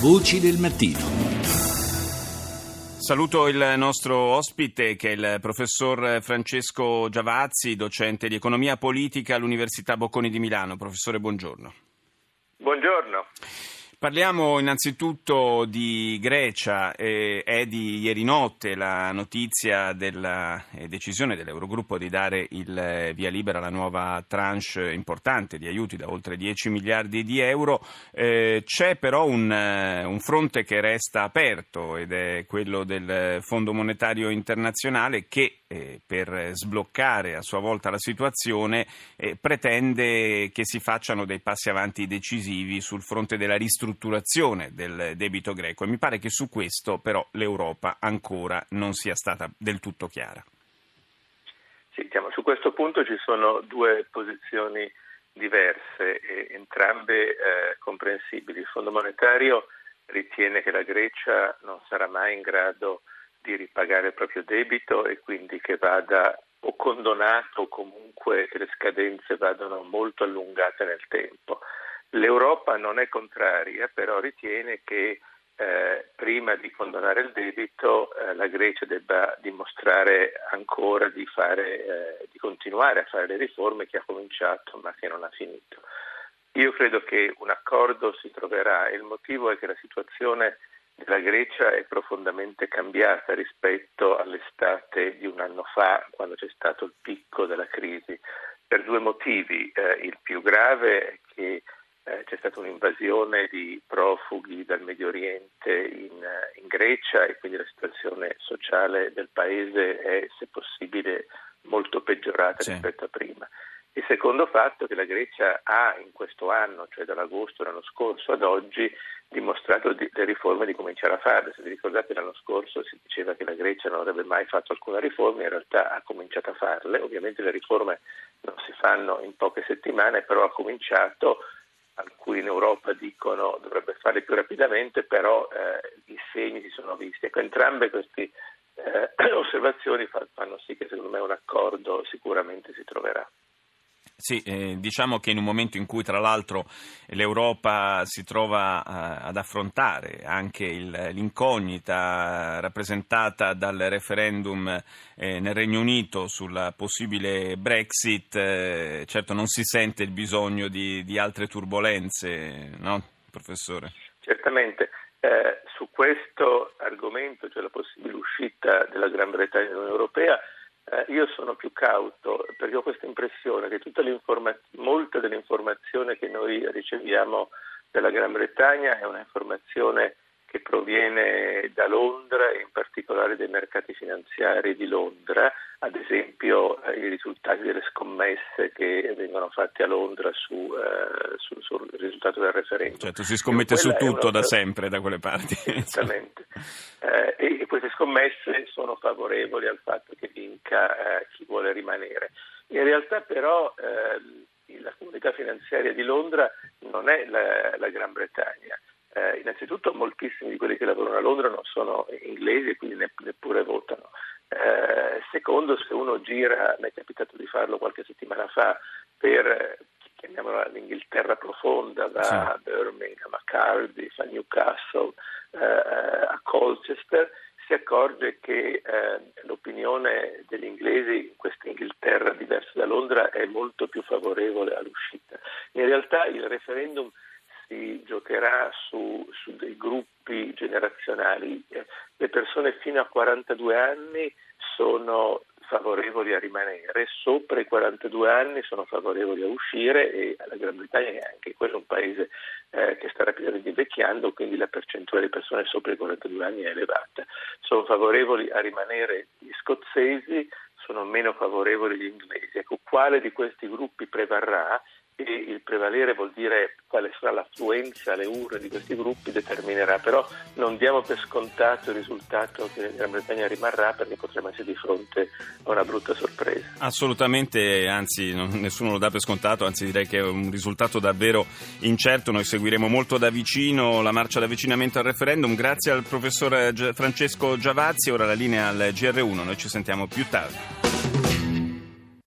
Voci del mattino. Saluto il nostro ospite che è il professor Francesco Giavazzi, docente di economia politica all'Università Bocconi di Milano. Professore, buongiorno. Buongiorno. Parliamo innanzitutto di Grecia, eh, è di ieri notte la notizia della eh, decisione dell'Eurogruppo di dare il eh, via libera alla nuova tranche importante di aiuti da oltre 10 miliardi di euro. Eh, c'è però un, eh, un, fronte che resta aperto ed è quello del Fondo Monetario Internazionale che eh, per sbloccare a sua volta la situazione pretende che si facciano dei passi avanti decisivi sul fronte della ristrutturazione ristrutturazione del debito greco e mi pare che su questo però l'Europa ancora non sia stata del tutto chiara. Sì, diciamo, su questo punto ci sono due posizioni diverse entrambe eh, comprensibili. Il Fondo monetario ritiene che la Grecia non sarà mai in grado di ripagare il proprio debito e quindi che vada o condonato o comunque che le scadenze vadano molto allungate nel tempo. L'Europa non è contraria, però ritiene che eh, prima di condonare il debito eh, la Grecia debba dimostrare ancora di, fare, eh, di, continuare a fare le riforme che ha cominciato ma che non ha finito. Io credo che un accordo si troverà e il motivo è che la situazione della Grecia è profondamente cambiata rispetto all'estate di un anno fa quando c'è stato il picco della crisi per due motivi. Eh, il più grave è stata un'invasione di profughi dal Medio Oriente in, in, Grecia e quindi la situazione sociale del paese è, se possibile, molto peggiorata sì. rispetto a prima. Il secondo fatto è che la Grecia ha in questo anno, cioè dall'agosto dell'anno scorso ad oggi, dimostrato di, le riforme di cominciare a farle. Se vi ricordate l'anno scorso si diceva che la Grecia non avrebbe mai fatto alcuna riforma, in realtà ha cominciato a farle. Ovviamente le riforme non si fanno in poche settimane, però ha cominciato alcuni in Europa dicono dovrebbe fare più rapidamente, però eh, i segni si sono visti. Ecco, entrambe queste eh, osservazioni fanno sì che secondo me un accordo sicuramente si troverà. Sì, eh, diciamo che in un momento in cui tra l'altro l'Europa si trova eh, ad affrontare anche il, l'incognita rappresentata dal referendum eh, nel Regno Unito sulla possibile Brexit, eh, certo non si sente il bisogno di, di altre turbulenze, no, professore? Certamente. Eh, su questo argomento, cioè la possibile uscita della Gran Bretagna dall'Unione Europea, eh, io sono più cauto perché ho questa impressione che molte delle informazioni che noi riceviamo dalla Gran Bretagna è un'informazione che proviene da Londra e in particolare dai mercati finanziari di Londra, ad esempio eh, i risultati delle scommesse che vengono fatte a Londra su, eh, su, sul risultato del referendum. Certo, si scommette su tutto una... da sempre da quelle parti. Esattamente. eh, e, queste scommesse sono favorevoli al fatto che vinca eh, chi vuole rimanere. In realtà però eh, la comunità finanziaria di Londra non è la, la Gran Bretagna eh, innanzitutto moltissimi di quelli che lavorano a Londra non sono inglesi e quindi neppure votano. Eh, secondo, se uno gira, mi è capitato di farlo qualche settimana fa, per chiamiamola l'Inghilterra profonda, da sì. Birmingham a Cardiff, a Newcastle, eh, a Colchester, si accorge che eh, l'opinione degli inglesi in questa Inghilterra diversa da Londra è molto più favorevole all'uscita. In realtà il referendum si giocherà su, su dei gruppi generazionali. Le persone fino a 42 anni sono favorevoli a rimanere, sopra i 42 anni sono favorevoli a uscire e la Gran Bretagna è anche quello un paese eh, che sta rapidamente invecchiando, quindi la percentuale di persone sopra i 42 anni è elevata. Sono favorevoli a rimanere gli scozzesi, sono meno favorevoli gli inglesi. Ecco, quale di questi gruppi prevarrà? e il prevalere vuol dire quale sarà l'affluenza, le urne di questi gruppi determinerà, però non diamo per scontato il risultato che la Gran Bretagna rimarrà perché potremmo essere di fronte a una brutta sorpresa. Assolutamente, anzi nessuno lo dà per scontato, anzi direi che è un risultato davvero incerto, noi seguiremo molto da vicino la marcia d'avvicinamento al referendum, grazie al professor Francesco Giavazzi, ora la linea al GR1, noi ci sentiamo più tardi.